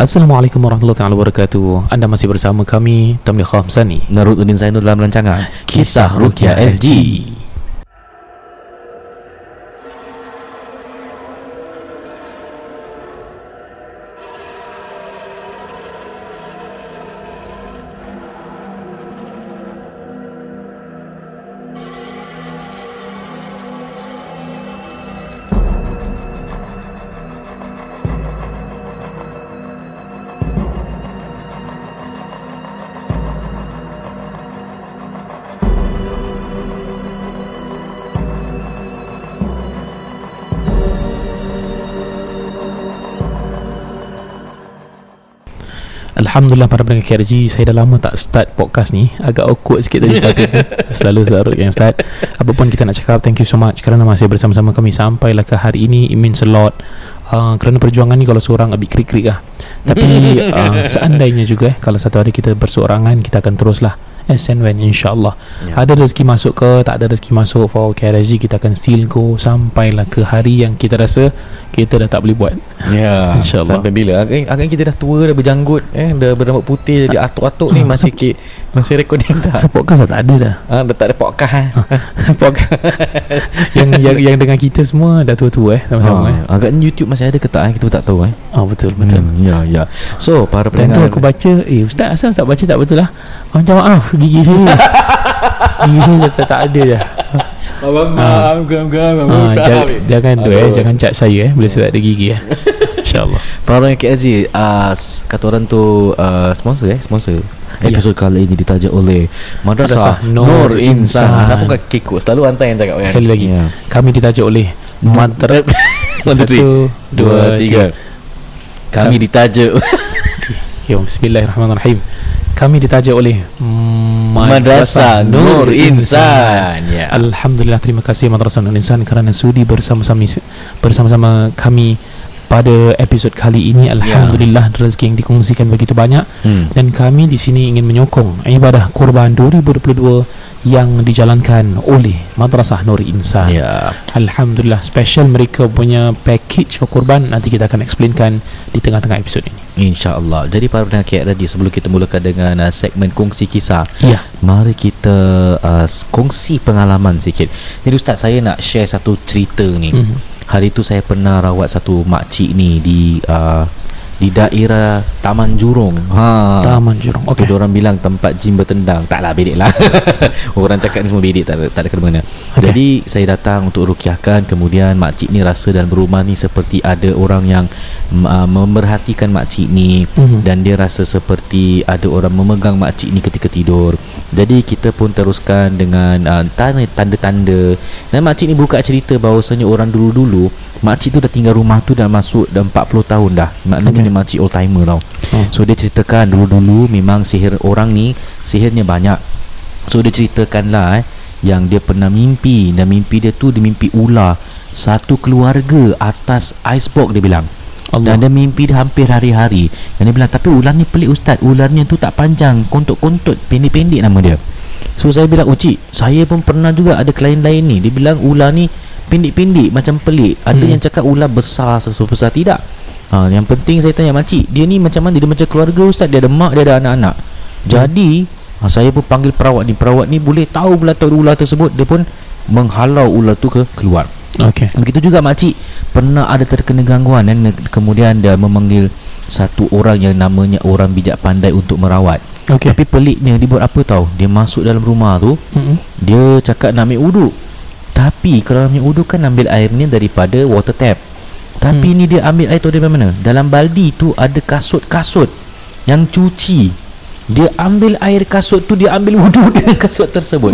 Assalamualaikum warahmatullahi wabarakatuh. Anda masih bersama kami Tamliha Khamsani Naruddin Zainul dalam rancangan Kisah Rukia SG Alhamdulillah para pendengar KRG Saya dah lama tak start podcast ni. Agak awkward sikit tadi start Selalu Zarud yang start. Apa pun kita nak cakap Thank you so much Kerana masih bersama-sama kami Sampailah ke hari ini. It means a lot. Uh, Kerana perjuangan ni Kalau seorang a bit krik-krik lah. Tapi uh, Seandainya juga eh, Kalau satu hari kita berseorangan Kita akan teruslah As and when insyaAllah Ya. Ada rezeki masuk ke Tak ada rezeki masuk For KRG Kita akan still go Sampailah ke hari yang kita rasa Kita dah tak boleh buat Ya InsyaAllah. Sampai bila Agak, agak kita dah tua Dah berjanggut eh, Dah berambut putih Jadi atuk-atuk ni Masih ke, Masih recording tak So podcast dah tak ada dah ha, Dah tak ada podcast eh. podcast yang, yang yang dengan kita semua dah tua-tua eh sama-sama eh. ha, Agaknya YouTube masih ada ke tak eh? Kita tak tahu eh. Oh betul betul. Hmm. Hmm, ya ya. So para pendengar aku baca Eh ustaz asal tak baca tak betul lah Minta maaf Gigi saya Gigi saya dah tak, tak ada dah. Abang Ah. gam gam ha, jangan, Jangan tu eh Jangan cat saya eh Bila saya tak ada gigi eh. InsyaAllah. Para yang KSG uh, s- Kata orang tu uh, Sponsor eh Sponsor. Ya. Episod kali ini ditaja oleh Madrasah Madrasah Nur Nur Insan. Insan. Apa kau kekok? Selalu hantar yang cakap kan? Sekali lagi Ya. Kami ditaja oleh three. Satu Dua Tiga. Kami ditaja okay, Bismillahirrahmanirrahim Kami ditaja oleh Madrasah Nur Insan Ya. Alhamdulillah terima kasih Madrasah Nur Insan kerana sudi bersama-sama bersama-sama kami pada episod kali ini alhamdulillah rezeki yang dikongsikan begitu banyak hmm. dan kami di sini ingin menyokong ibadah kurban 2022 yang dijalankan oleh Madrasah Nur Insan. Ya Alhamdulillah special mereka punya package for kurban nanti kita akan explainkan di tengah-tengah episod ini. InsyaAllah Jadi para pendengar KR tadi Sebelum kita mulakan dengan uh, segmen kongsi kisah Ya. Mari kita uh, kongsi pengalaman sikit Jadi Ustaz saya nak share satu cerita ni Mhm. Hari tu saya pernah rawat satu makcik ni Di uh, di daerah Taman Jurong ha. Taman Jurong. Okay. Okey. orang bilang tempat jin bertendang Taklah bedek lah Orang cakap ni semua bedek Tak ada, tak ada kena-mengena Okey. okay. Jadi saya datang untuk rukiahkan Kemudian makcik ni rasa dalam rumah ni Seperti ada orang yang mm, uh, Memerhatikan makcik ni Mhm. Dan dia rasa seperti Ada orang memegang makcik ni ketika tidur Jadi kita pun teruskan dengan uh, tanda- Tanda-tanda Dan makcik ni buka cerita bahawasanya Orang dulu-dulu Makcik tu dah tinggal rumah tu Dah masuk dah 40 tahun dah Maknanya okay. Makcik old timer tau Oh. So dia ceritakan dulu-dulu memang sihir orang ni sihirnya banyak. So dia ceritakan lah eh yang dia pernah mimpi dan mimpi dia tu dia mimpi ular satu keluarga atas icebox dia bilang. Allah. Dan dia mimpi dia hampir hari-hari. Dan dia bilang tapi ular ni pelik ustaz. Ularnya tu tak panjang, kontot-kontot, pendek-pendek nama dia. So saya bilang oh cik, saya pun pernah juga ada klien lain ni. Dia bilang ular ni pendek-pendek macam pelik. Ada Hmm. yang cakap ular besar sesuatu besar tidak. Ha, yang penting saya tanya makcik, dia ni macam mana? Dia macam keluarga ustaz, dia ada mak, dia ada anak-anak. Jadi, ha, saya pun panggil perawat ni. Perawat ni boleh tahu pula tahu ular tersebut, dia pun menghalau ular tu ke keluar. Okey. Begitu juga makcik pernah ada terkena gangguan dan kemudian dia memanggil satu orang yang namanya orang bijak pandai untuk merawat. Okey. Tapi peliknya dia buat apa tahu? Dia masuk dalam rumah tu, Mhm. dia cakap nak ambil uduk. Tapi kalau ambil uduk kan ambil airnya daripada water tap. Tapi Hmm. ni dia ambil air tu dari mana? Dalam baldi tu ada kasut-kasut yang cuci. Dia ambil air kasut tu dia ambil wuduk dengan kasut tersebut.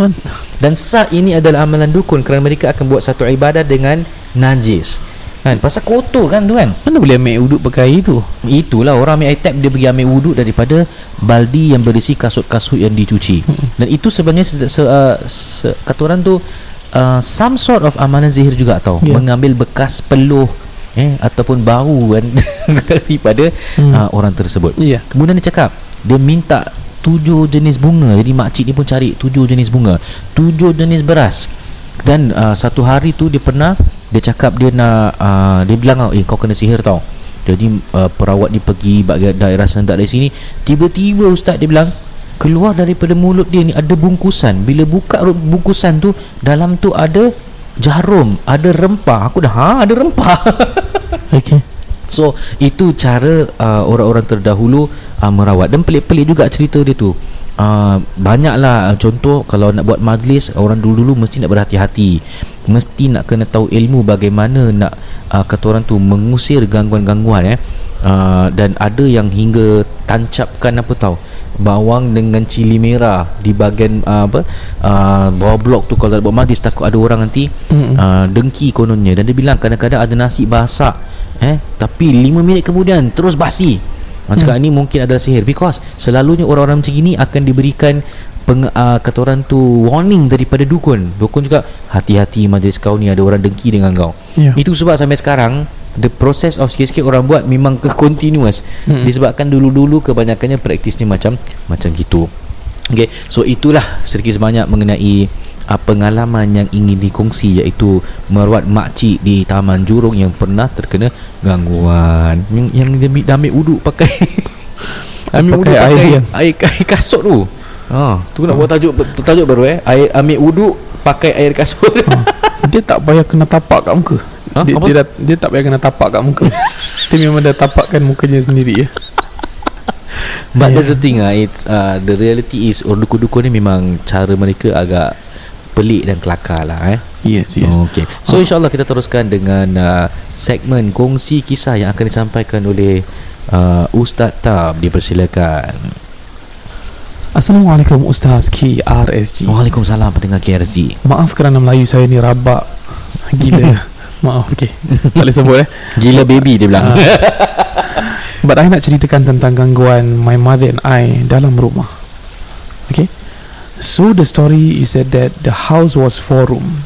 Dan sah ini adalah amalan dukun kerana mereka akan buat satu ibadah dengan najis. Kan? Pasal kotor kan tu kan? Mana boleh ambil uduk pakai air tu? Itulah orang ambil air tap dia pergi ambil wuduk daripada baldi yang berisi kasut-kasut yang dicuci. Dan itu sebenarnya se, se, uh, se, kata orang tu uh, some sort of amalan zihir juga tau. Ya. Mengambil bekas peluh eh ataupun bau kan daripada Hmm. uh, orang tersebut. Ya. Kemudian dia cakap dia minta tujuh jenis bunga. Jadi makcik ni pun cari tujuh jenis bunga, tujuh jenis beras. Dan uh, satu hari tu dia pernah dia cakap dia nak uh, dia bilang eh kau kena sihir tau. Jadi uh, perawat ni pergi bagi daerah sana dari sini Tiba-tiba ustaz dia bilang Keluar daripada mulut dia ni ada bungkusan Bila buka bungkusan tu Dalam tu ada jarum Ada rempah Aku dah ha ada rempah Okay So itu cara uh, orang-orang terdahulu uh, merawat dan pelik-pelik juga cerita dia tu. Uh, banyaklah uh, contoh kalau nak buat majlis orang dulu-dulu mesti nak berhati-hati. Mesti nak kena tahu ilmu bagaimana nak uh, kata orang tu mengusir gangguan-gangguan eh. Uh, dan ada yang hingga tancapkan apa tahu bawang dengan cili merah di bahagian uh, apa uh, bawah blok tu kalau nak buat majlis takut ada orang nanti Mm-mm. uh, dengki kononnya. Dan dia bilang kadang-kadang ada nasi basah eh tapi 5 minit kemudian terus basi. Orang cakap ni mungkin adalah sihir. Because selalunya orang-orang macam gini akan diberikan peng, uh, kata orang tu warning daripada dukun. Dukun juga hati-hati majlis kau ni ada orang dengki dengan kau. Ya. itu sebab sampai sekarang the process of sikit-sikit orang buat memang ke continuous. Mm-mm. disebabkan dulu-dulu kebanyakannya praktisnya macam macam gitu. Okay, so itulah sedikit sebanyak mengenai uh, pengalaman yang ingin dikongsi iaitu merawat makcik di Taman Jurong yang pernah terkena gangguan. Yang yang dia, ambil- dia ambil uduk pakai. Ambil Pakai air yang- air, air kasut tu. Ha tu nak buat tajuk tajuk baru eh. Air ambil uduk pakai air kasut. Ha. Dia tak payah kena tapak kat muka Ha? dia, Apa? dia, dah, dia tak payah kena tapak kat muka Dia memang dah tapakkan mukanya sendiri ya. But Yeah. that's the thing ah, it's uh, the reality is orang dukun-dukun ni memang cara mereka agak pelik dan kelakar lah eh. Yes yes Oh, okay. So insyaAllah kita teruskan dengan uh, segmen kongsi kisah yang akan disampaikan oleh uh, Ustaz Tab. Dipersilakan. Assalamualaikum Ustaz KRSG Waalaikumsalam pendengar KRSG. Maaf kerana Melayu saya ni rabak Gila Maaf okay Tak boleh sebut eh Gila baby dia bilang. Ah. But I nak ceritakan tentang gangguan My mother and I dalam rumah Okay So the story is that, that The house was four room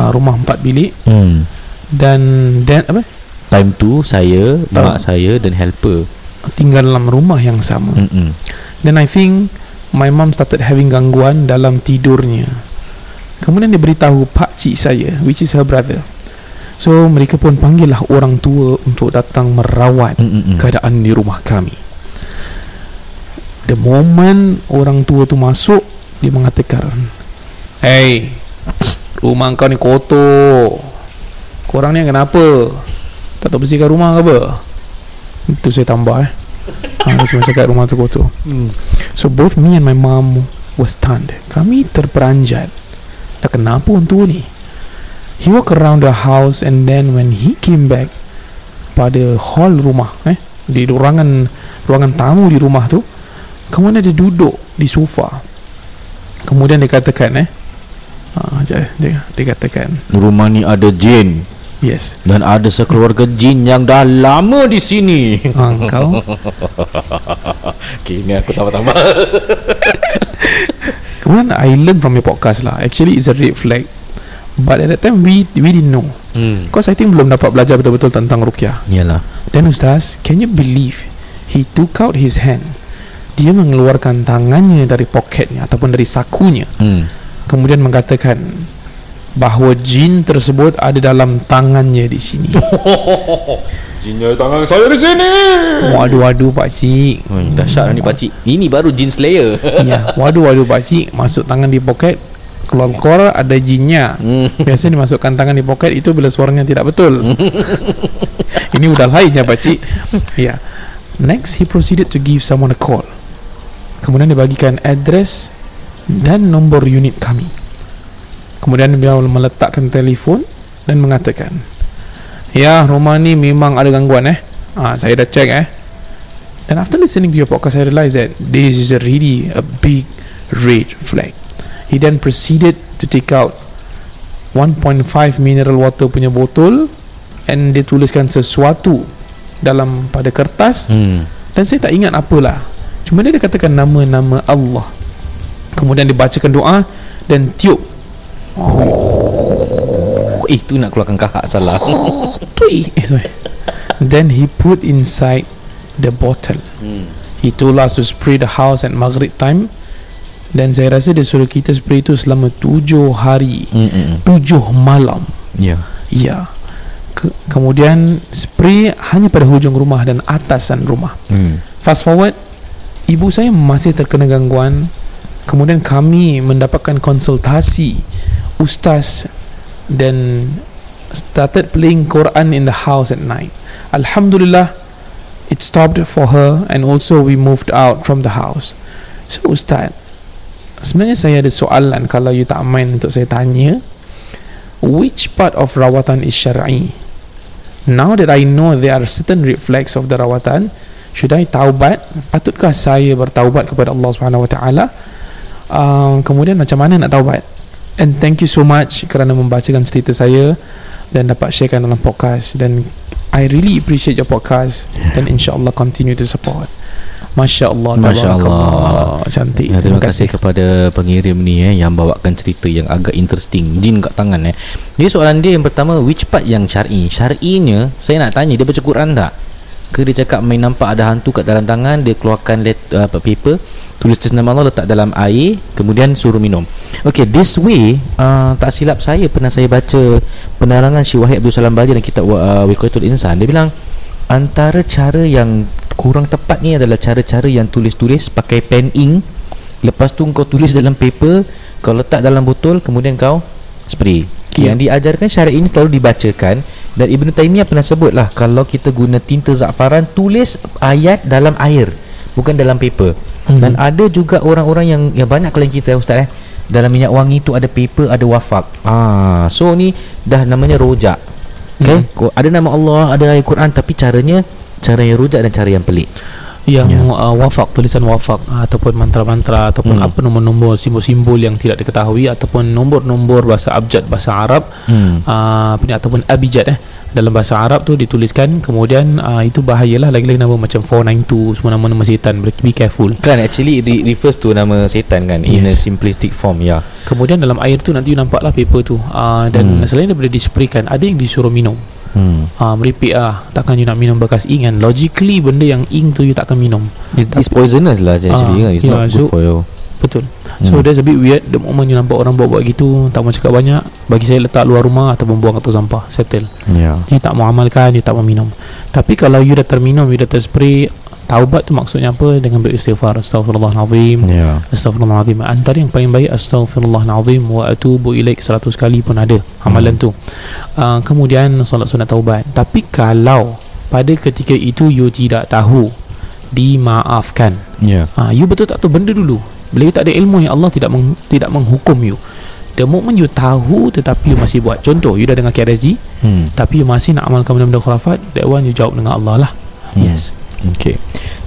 uh, Rumah empat bilik hmm. Dan Dan apa Time tu saya, Tahu. mak saya dan helper. Tinggal dalam rumah yang sama Mm-mm. Then I think My mom started having gangguan Dalam tidurnya Kemudian dia beritahu Pak cik saya Which is her brother So mereka pun panggil lah orang tua Untuk datang merawat Mm-mm. keadaan di rumah kami. The moment orang tua tu masuk, dia mengatakan, Hey, rumah kau ni kotor. Korang ni kenapa? Tak tahu bersihkan rumah ke apa? Itu saya tambah eh. Ha, cuma cakap rumah tu kotor. Hmm. So both me and my mom was stunned. Kami terperanjat. Dah kenapa orang tua ni? He walk around the house and then when he came back pada hall rumah eh di ruangan ruangan tamu di rumah tu kemudian dia duduk di sofa. Kemudian dia katakan eh ah, dia, dia, dia katakan Rumah ni ada jin. Yes. Dan ada sekeluarga jin yang dah lama di sini. ah, kau? Okay, ni aku tambah-tambah. kemudian I learn from your podcast lah. Actually it's a red flag but at that time we we didn't know hmm. Because I think belum dapat belajar betul-betul tentang rukyah Yalah. Dan Ustaz, can you believe he took out his hand? Dia mengeluarkan tangannya dari pocketnya ataupun dari sakunya. Hmm. Kemudian mengatakan bahawa jin tersebut ada dalam tangannya di sini. Jinnya tangan saya di sini. Waduh waduh pak cik. Oh, dahsyat ni pakcik. Ini baru jin slayer. Ya, waduh waduh pak cik masuk tangan di poket keluar-keluar ada jinnya. Hmm. Biasa dimasukkan tangan di poket itu bila suaranya tidak betul. Ini udah lain ya pakcik. Ya. Next he proceeded to give someone a call. Kemudian dia bagikan address dan nombor unit kami. Kemudian dia meletakkan telefon dan mengatakan, "Ya, rumah ni memang ada gangguan eh. Ah, saya dah check eh." And after listening to your podcast, I realized that this is a really a big red flag. He then proceeded to take out 1.5 mineral water punya botol and dia tuliskan sesuatu dalam pada kertas Hmm. dan saya tak ingat apalah. Cuma dia, dia katakan nama-nama Allah. Kemudian dia bacakan doa dan tiup. Oh, itu nak keluarkan kahak salah. Tui. Eh, sorry. Then he put inside the bottle. hmm. He told us to spray the house at maghrib time dan saya rasa dia suruh kita spray itu selama tujuh hari hmm. tujuh malam Ya. Ya Ke- kemudian spray hanya pada hujung rumah dan atasan rumah Hmm. Fast forward Ibu saya masih terkena gangguan Kemudian kami mendapatkan konsultasi Ustaz Dan Started playing Quran in the house at night Alhamdulillah It stopped for her And also we moved out from the house So Ustaz Sebenarnya saya ada soalan Kalau you tak mind untuk saya tanya Which part of rawatan is syar'i? Now that I know there are certain red flags of the rawatan Should I taubat? Patutkah saya bertaubat kepada Allah Subhanahu Wa Taala? Uh, kemudian macam mana nak taubat? And thank you so much kerana membacakan cerita saya dan dapat sharekan dalam podcast dan I really appreciate your podcast dan insya-Allah continue to support. Masya Allah, Masya tabarakallah. cantik. Ya, terima kasih kepada pengirim ni eh yang bawakan cerita yang agak interesting. Jin kat tangan eh. Dia soalan dia yang pertama which part yang syar'i? Syar'inya saya nak tanya dia baca Quran tak? Ke dia cakap main nampak ada hantu kat dalam tangan dia keluarkan let, uh, apa paper tulis tulis nama Allah letak dalam air kemudian suruh minum. Okay this way uh, tak silap saya pernah saya baca penerangan Syekh Wahid Abdul Salam Bali dalam kitab uh, Wiqayatul Insan dia bilang antara cara yang kurang tepat ni adalah cara-cara yang tulis-tulis pakai pen ink. Lepas tu kau tulis dalam paper kau letak dalam botol kemudian kau spray. Okay, Ya. yang diajarkan syariat ini selalu dibacakan. Dan Ibn Taymiyah pernah sebut lah kalau kita guna tinta za'faran tulis ayat dalam air bukan dalam paper. Mhm. dan ada juga orang-orang yang yang banyak klien kita ustaz eh. Dalam minyak wangi tu ada paper ada wafak. Ah so ni dah namanya rojak. Okay Mhm. ada nama Allah ada ayat Quran tapi caranya cara yang rojak dan cara yang pelik yang Ya. uh, wafak tulisan wafak uh, ataupun mantra-mantra ataupun Hmm. apa nombor-nombor simbol-simbol yang tidak diketahui ataupun nombor-nombor bahasa abjad bahasa Arab hmm. uh, ataupun abjad eh dalam bahasa Arab tu dituliskan kemudian uh, itu bahayalah lagi-lagi nama macam 492 semua nama-nama setan be careful Kan actually re- refers to nama setan kan in a Yes. simplistic form ya. kemudian dalam air tu nanti you nampaklah paper tu uh, dan Hmm. selain daripada dispraykan ada yang disuruh minum Hmm. uh, meripik ah takkan you nak minum bekas ink kan logically benda yang ink tu you takkan minum It's, it's poisonous lah actually kan. It's yeah, not good so- for you. Betul So Hmm. there's a bit weird The moment you nampak orang buat-buat gitu Tak mau cakap banyak Bagi saya letak luar rumah Ataupun buang kat tong sampah Settle Yeah. You tak mau amalkan You tak mau minum Tapi kalau you dah terminum You dah terspray Taubat tu maksudnya apa? Dengan beristighfar Astaghfirullahalazim. Yeah. Astaghfirullahalazim. Antara yang paling baik Astaghfirullahalazim Wa atubu ilaik Seratus kali pun ada Amalan tu. Uh, Kemudian Solat sunat taubat. Tapi kalau Pada ketika itu You tidak tahu Dimaafkan. Yeah. ha, You betul tak tahu benda dulu. Bila you tak ada ilmu yang Allah tidak meng, tidak menghukum you. The moment you tahu Tetapi you masih buat. Contoh you dah dengar KRSG Hmm. Tapi you masih nak amalkan benda-benda khurafat That one you jawab dengan Allah lah. Hmm. Yes Okay.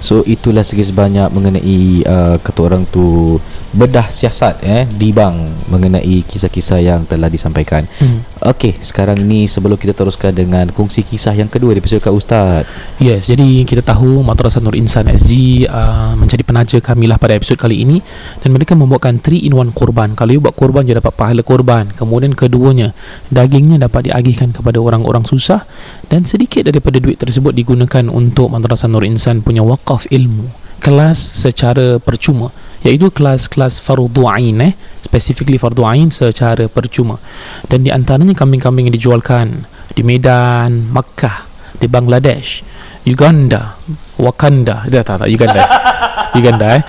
So itulah sedikit sebanyak mengenai uh, kata orang tu bedah siasat eh di bank mengenai kisah-kisah yang telah disampaikan. hmm. Okey, sekarang ini sebelum kita teruskan dengan kongsi kisah yang kedua dipersilakan ustaz. Yes, jadi kita tahu Madrasah Nur Insan SG uh, menjadi penaja kami lah pada episod kali ini dan mereka membuatkan 3 in 1 korban. Kalau you buat korban, you dapat pahala korban. Kemudian keduanya, dagingnya dapat diagihkan kepada orang-orang susah dan sedikit daripada duit tersebut digunakan untuk Madrasah Nur Insan punya wakaf ilmu. Kelas secara percuma iaitu kelas-kelas fardu ain eh specifically fardu ain secara percuma dan di antaranya kambing-kambing yang dijualkan di Medan, Makkah, di Bangladesh, Uganda, Wakanda, tak tak tak Uganda. Uganda eh.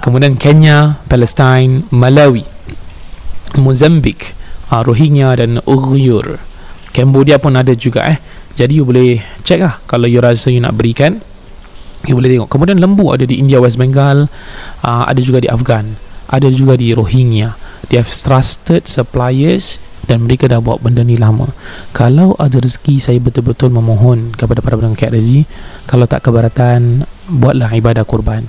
Kemudian Kenya, Palestine, Malawi, Mozambik, uh, Rohingya dan Uyghur. Cambodia pun ada juga eh. Jadi you boleh check lah kalau you rasa you nak berikan you boleh tengok. Kemudian lembu ada di India West Bengal, uh, ada juga di Afghan, ada juga di Rohingya. They have trusted suppliers dan mereka dah buat benda ni lama. Kalau ada rezeki saya betul-betul memohon kepada para pendengar KRZ kalau tak keberatan buatlah ibadah kurban.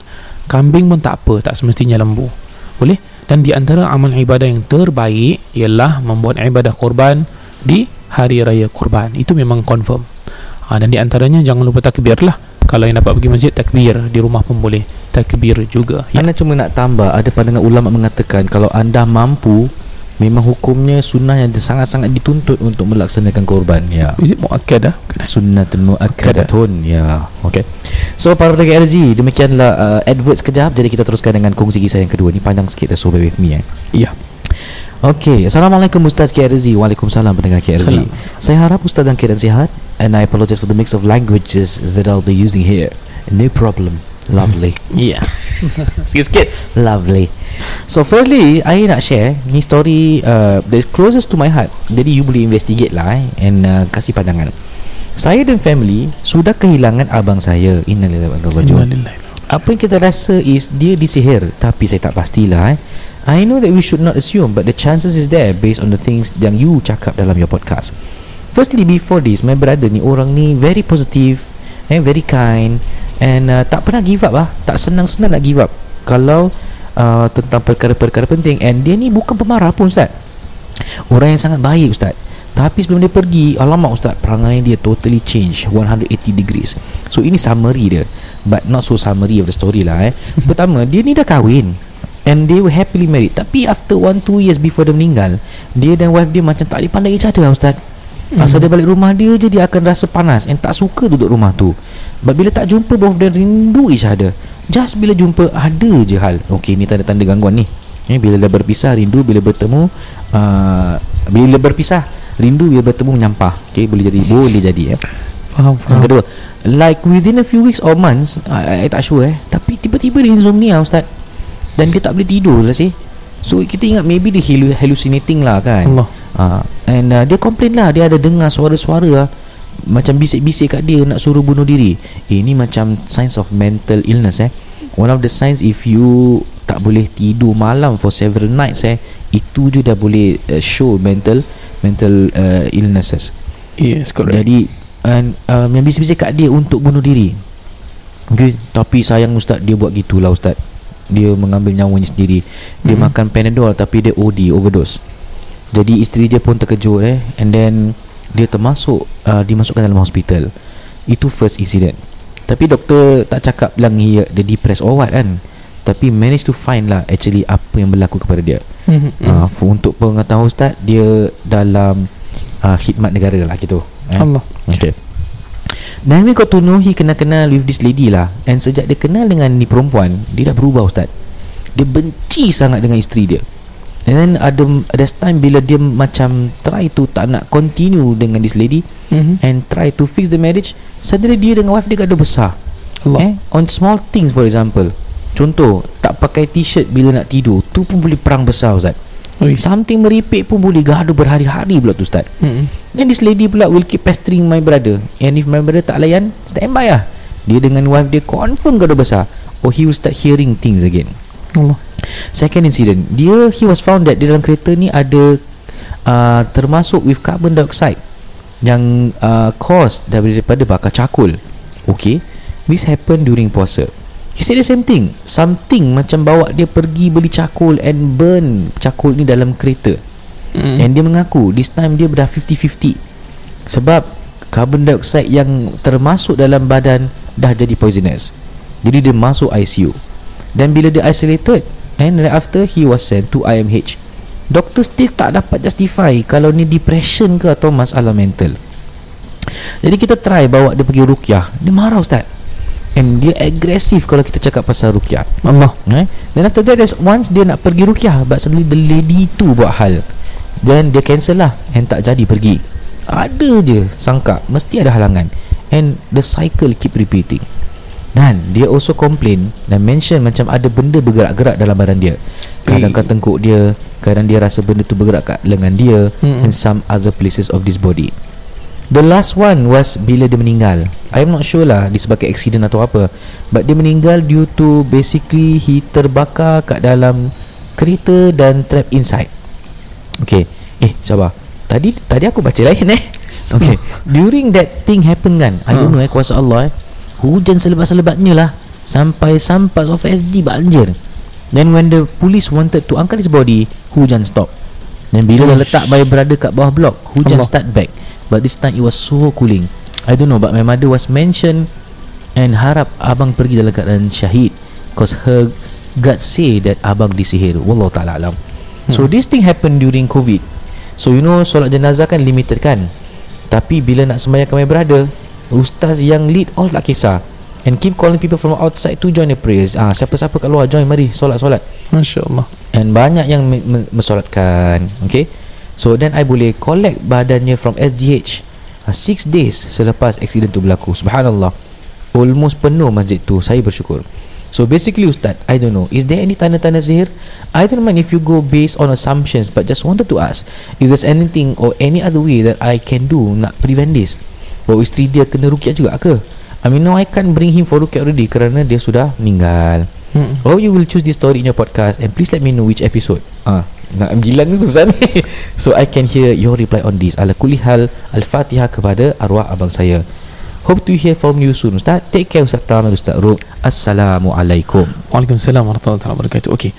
Kambing pun tak apa, tak semestinya lembu. Boleh? Dan di antara amal ibadah yang terbaik ialah membuat ibadah kurban di hari raya kurban. Itu memang confirm. Ha, dan di antaranya jangan lupa takbir lah. Kalau yang dapat pergi masjid takbir di rumah pun boleh takbir juga. Ya. Anda cuma nak tambah ada pandangan ulama mengatakan kalau anda mampu memang hukumnya sunnah yang sangat-sangat dituntut untuk melaksanakan korban ya. Is it muakkad ah? Sunnatun muakkadatun ya. Okey. So para pendengar RZ demikianlah uh, advert sekejap jadi kita teruskan dengan kongsi kisah yang kedua ni panjang sikit so bear with me eh. Ya. Okey, Assalamualaikum Ustaz KRZ Waalaikumsalam pendengar KRZ Salam. Saya harap Ustaz dan Kiran sihat And I apologize for the mix of languages That I'll be using here. No problem Lovely. Yeah. Sikit-sikit Lovely. So firstly I nak share Ni story uh, That's closest to my heart. Jadi you boleh investigate lah eh, And uh, kasih pandangan. Saya dan family Sudah kehilangan abang saya. Innalillahi wa inna ilaihi. Apa yang kita rasa is Dia disihir. Tapi saya tak pastilah eh. I know that we should not assume But the chances is there Based on the things Yang you cakap dalam your podcast Firstly before this My brother ni Orang ni very positive eh, Very kind And uh, tak pernah give up lah Tak senang-senang nak give up. Kalau uh, Tentang perkara-perkara penting And dia ni bukan pemarah pun Ustaz. Orang yang sangat baik Ustaz. Tapi sebelum dia pergi Alamak Ustaz Perangai dia totally change 180 degrees. So ini summary dia. But not so summary of the story lah eh. Pertama Dia ni dah kahwin And they were happily married. Tapi after 1-2 years before dia meninggal Dia dan wife dia macam tak boleh pandang each other lah Ustaz Hmm. Asal dia balik rumah dia je Dia akan rasa panas. And tak suka duduk rumah tu. But bila tak jumpa Both of them rindu each other Just bila jumpa Ada je hal. Okay ni tanda-tanda gangguan ni. Eh, Bila dah berpisah Rindu. Bila bertemu uh, Bila berpisah Rindu. Bila bertemu menyampah. Okay boleh jadi Boleh jadi eh Faham Yang faham kedua Like within a few weeks or months I, I tak sure eh. Tapi tiba-tiba dia insomnia Ustaz. Dan dia tak boleh tidur lah sih So kita ingat maybe dia hallu- hallucinating lah kan. Allah uh, And uh, dia complain lah. Dia ada dengar suara-suara lah Macam bisik-bisik kat dia Nak suruh bunuh diri. Eh, Ini macam signs of mental illness eh. One of the signs if you Tak boleh tidur malam for several nights eh Itu je dah boleh uh, show mental Mental uh, illnesses. Yes correct. Jadi and, um, Yang bisik-bisik kat dia Untuk bunuh diri. Okay. Tapi sayang ustaz Dia buat gitulah ustaz. Dia mengambil nyawanya sendiri. Dia Mhm. makan panadol Tapi dia OD Overdose Jadi isteri dia pun terkejut eh. And then Dia termasuk uh, Dimasukkan dalam hospital. Itu first incident. Tapi doktor Tak cakap bilang Dia, dia depressed or what kan. Tapi manage to find lah Actually apa yang berlaku kepada dia. Mhm, mhm. uh, Untuk pengetahuan ustaz Dia dalam uh, Khidmat negara lah gitu eh? Allah. Okay. Dan we got to know He kenal-kenal with this lady lah. And sejak dia kenal dengan ni perempuan Dia dah berubah Ustaz. Dia benci sangat dengan isteri dia And then ada ada time bila dia macam try to tak nak continue dengan this lady Mhm. and try to fix the marriage, suddenly dia dengan wife dia gaduh besar. Allah Eh, on small things for example. Contoh, tak pakai t-shirt bila nak tidur, tu pun boleh perang besar Ustaz. Oi. Something meripik pun boleh gaduh berhari-hari pula tu Ustaz. Mhm. Then this lady pula will keep pestering my brother And if my brother tak layan Standby lah Dia dengan wife dia confirm gaduh besar Or he will start hearing things again Allah Second incident. Dia he was found that Di dalam kereta ni ada uh, Termasuk with carbon dioxide Yang uh, cause Daripada bakar cakul. Okay This happened during puasa. He said the same thing. Something macam bawa dia pergi beli cakul And burn cakul ni dalam kereta. Mhm. And dia mengaku This time dia dah 50-50 Sebab Carbon dioxide yang termasuk dalam badan Dah jadi poisonous. Jadi dia masuk ICU Dan bila dia isolated And right after he was sent to IMH Doktor still tak dapat justify Kalau ni depression ke atau masalah mental. Jadi kita try bawa dia pergi rukyah Dia marah ustaz. And dia agresif kalau kita cakap pasal rukyah Allah. Eh? Then after that there's once dia nak pergi rukyah But suddenly the lady tu buat hal. Then dia cancel lah And tak jadi pergi. Ada je sangka Mesti ada halangan. And the cycle keep repeating Dan dia also complain Dan mention macam ada benda bergerak-gerak dalam badan dia. Kadang kat tengkuk dia Kadang dia rasa benda tu bergerak kat lengan dia Mm-mm. And some other places of this body. The last one was bila dia meninggal. I'm not sure lah disebabkan accident atau apa But dia meninggal due to basically he terbakar kat dalam kereta dan trap inside. Okay. Eh sabar. Tadi tadi aku baca lain eh. Okay. During that thing happen kan I don't Hmm. know eh kuasa Allah eh Hujan selebat-selebatnya lah. Sampai sampas of SD banjir. Then when the police wanted to angkat his body Hujan stop. Dan bila dah letak my brother kat bawah blok Hujan Allah. start back. But this time it was so cooling. I don't know but my mother was mentioned And harap abang pergi dalam keadaan syahid. Cause her God say that abang disihir. Wallahu ta'ala alam. So Hmm. this thing happen during COVID. So you know solat jenazah kan limited kan? Tapi bila nak sembahyang my brother Ustaz yang lead all tak kisah. And keep calling people from outside to join the prayers ah siapa-siapa kat luar join mari solat-solat Masya Allah and banyak yang me- me- mensolatkan okay? So then I boleh collect badannya from SGH uh, 6 days selepas accident tu berlaku. Subhanallah. Almost penuh masjid tu saya bersyukur. So basically ustaz I don't know. Is there any tanda-tanda sihir I don't mind if you go based on assumptions but just wanted to ask if there's anything or any other way that I can do nak prevent this oh isteri dia kena rukyat juga ke? I mean no I can't bring him for rukyat already kerana dia sudah meninggal. Hmm. Oh you will choose this story in your podcast? And please let me know which episode. Ah, Nak bilang ni susah ni So I can hear your reply on this. Ala kulli hal Al-Fatihah kepada arwah abang saya. Hope to hear from you soon Ustaz. Take care Ustaz Tam Ustaz Ruk. Assalamualaikum. Waalaikumsalam warahmatullahi wabarakatuh. Okay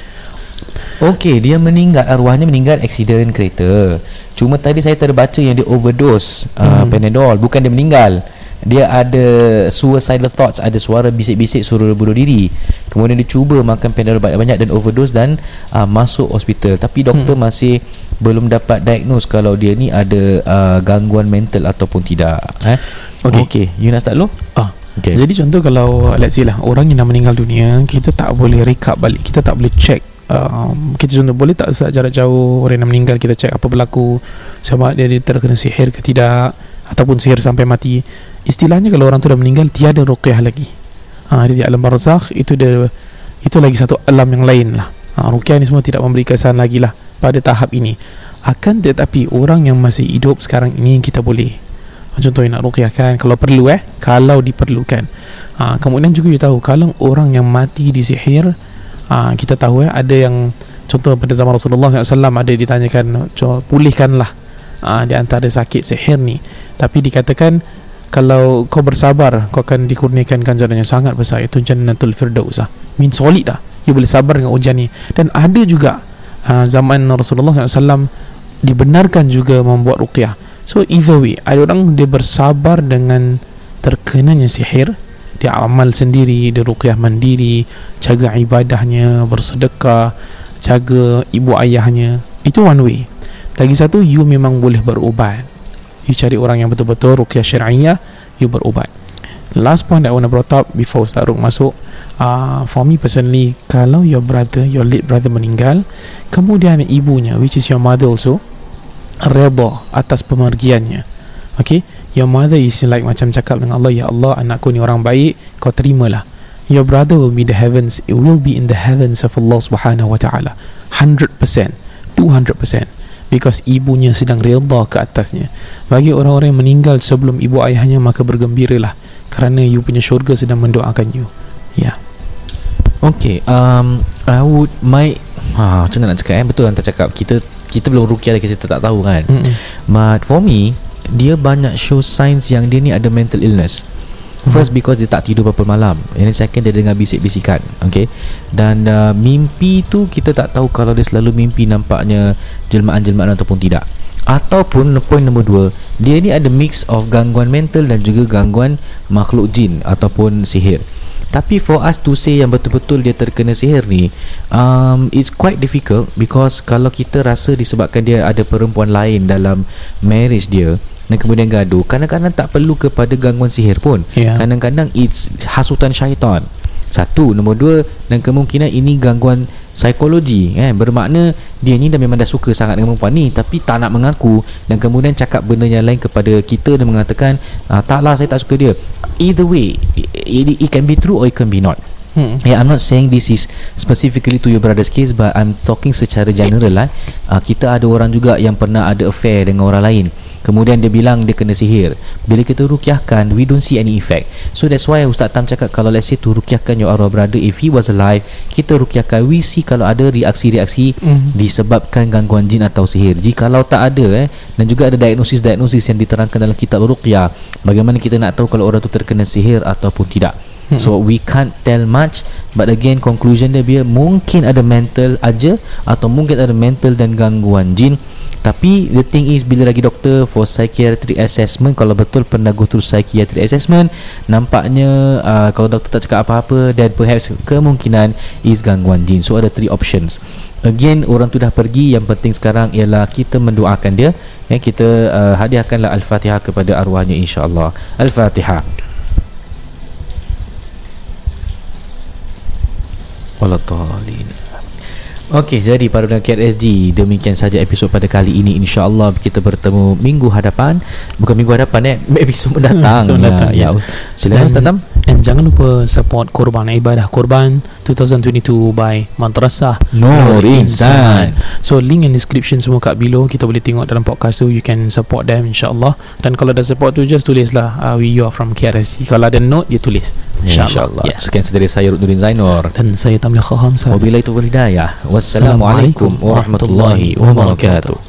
Okey, dia meninggal arwahnya meninggal aksiden kereta. Cuma tadi saya terbaca yang dia overdose uh, Hmm. Panadol, bukan dia meninggal. Dia ada suicidal thoughts, ada suara bisik-bisik suruh bunuh diri. Kemudian dia cuba makan Panadol banyak-banyak dan overdose dan uh, masuk hospital. Tapi doktor Hmm. masih belum dapat diagnose kalau dia ni ada uh, gangguan mental ataupun tidak. Eh? Okey. Okey, you nak start dulu? ah. Okey. Jadi contoh kalau Let's say lah Orang yang dah meninggal dunia Kita tak boleh recap balik Kita tak boleh check um, Kita contoh boleh tak Ustaz? Jarak jauh Orang yang meninggal Kita check apa berlaku Sama dia, dia terkena sihir ke tidak Ataupun sihir sampai mati. Istilahnya kalau orang tu dah meninggal Tiada ruqyah lagi. Ha, Dia di alam barzakh Itu dia Itu lagi satu alam yang lain lah. Ha, Ruqyah ni semua tidak memberi kesan lagi lah Pada tahap ini. Akan tetapi Orang yang masih hidup sekarang ini Kita boleh. Contoh yang nak ruqyah kan Kalau perlu eh Kalau diperlukan. Ha, Kemudian juga you tahu Kalau orang yang mati di sihir ha, Kita tahu eh Ada yang Contoh pada zaman Rasulullah SAW Ada ditanyakan "Co- Pulihkanlah. Ha, Di antara sakit sihir ni. Tapi dikatakan Kalau kau bersabar Kau akan dikurniakan ganjaran yang sangat besar Iaitu Jannatul Firdaus lah Min solid dah You boleh sabar dengan ujian ni. Dan ada juga ha, Zaman Rasulullah SAW Dibenarkan juga membuat ruqyah. So either way Ada orang dia bersabar dengan Terkenanya sihir Dia amal sendiri Dia ruqyah mandiri Jaga ibadahnya Bersedekah Jaga ibu ayahnya. Itu one way. Lagi satu You memang boleh berubat. You cari orang yang betul-betul Ruqyah syariah You berubat. Last point that I want to brought up Before Ustaz Ruk masuk uh, For me personally Kalau your brother Your late brother meninggal Kemudian ibunya Which is your mother also Reda atas pemergiannya. Okay Your mother is like Macam cakap dengan Allah Ya Allah anakku ni orang baik Kau terimalah. Your brother will be the heavens It will be in the heavens of Allah subhanahu wa ta'ala. 100% 200% Because ibunya sedang reda ke atasnya. Bagi orang-orang yang meninggal sebelum ibu ayahnya Maka bergembiralah. Kerana you punya syurga sedang mendoakan you. Ya. Yeah. Okay um, I would my ha, Macam mana nak cakap eh? Betul yang tak cakap. Kita kita belum rukiah lagi Kita tak tahu kan. Mm-mm. But for me Dia banyak show signs Yang dia ni ada mental illness. First because dia tak tidur berapa malam. And then second dia dengar bisik-bisikan. Okay? Dan uh, mimpi tu Kita tak tahu Kalau dia selalu mimpi Nampaknya Jelmaan-jelmaan ataupun tidak. Ataupun point nombor dua Dia ni ada mix of gangguan mental Dan juga gangguan makhluk jin Ataupun sihir. Tapi for us to say yang betul-betul dia terkena sihir ni um, It's quite difficult Because kalau kita rasa disebabkan dia ada perempuan lain dalam marriage dia Dan kemudian gaduh Kadang-kadang tak perlu kepada gangguan sihir pun Ya. Kadang-kadang it's hasutan syaitan Satu Nombor dua Dan kemungkinan ini gangguan psikologi eh? Bermakna dia ni dah memang dah suka sangat dengan perempuan ni Tapi tak nak mengaku Dan kemudian cakap benda yang lain kepada kita Dan mengatakan ah, Taklah saya tak suka dia Either way it, it, it can be true or it can be not Hmm. Yeah, I'm not saying this is specifically to your brother's case but I'm talking secara general lah. Uh, kita ada orang juga yang pernah ada affair dengan orang lain. Kemudian dia bilang dia kena sihir. Bila kita rukyahkan, we don't see any effect. So that's why Ustaz Tam cakap kalau let's say to rukyahkan your arwah brother if he was alive, kita rukyahkan we see kalau ada reaksi-reaksi Mhm. disebabkan gangguan jin atau sihir. Jikalau tak ada eh dan juga ada diagnosis-diagnosis yang diterangkan dalam kitab ruqyah, bagaimana kita nak tahu kalau orang tu terkena sihir ataupun tidak. Hmm. So we can't tell much But again conclusion dia biar Mungkin ada mental aja Atau mungkin ada mental dan gangguan jin. Tapi the thing is Bila lagi doktor For psychiatric assessment Kalau betul pernah go through psychiatric assessment Nampaknya uh, Kalau doktor tak cakap apa-apa Then perhaps kemungkinan Is gangguan jin. So ada three options. Again orang tu dah pergi Yang penting sekarang Ialah kita mendoakan dia. Eh, Kita uh, hadiahkanlah Al-Fatihah Kepada arwahnya insyaAllah Al-Fatihah Wallahualam. Okey, jadi para pendengar KRSG, demikian saja episod pada kali ini. InsyaAllah kita bertemu minggu hadapan. Bukan minggu hadapan eh, episod mendatang. Episod mendatang, ya, yes. ya. Silakan Ustaz Tam. And jangan lupa support Korban Ibadah Korban 2022 by Madrasah Nur Insan. So link in description semua kat below Kita boleh tengok dalam podcast tu You can support them insyaAllah Dan kalau dah support tu Just tulis lah uh, We you are from KRSG Kalau ada note Dia tulis Ya, InsyaAllah. Yes. Sekian dari saya Nurin Zainur. Dan saya Tamliha Khamsa Wabillahi taufiq wal hidayah. Wassalamualaikum warahmatullahi wabarakatuh.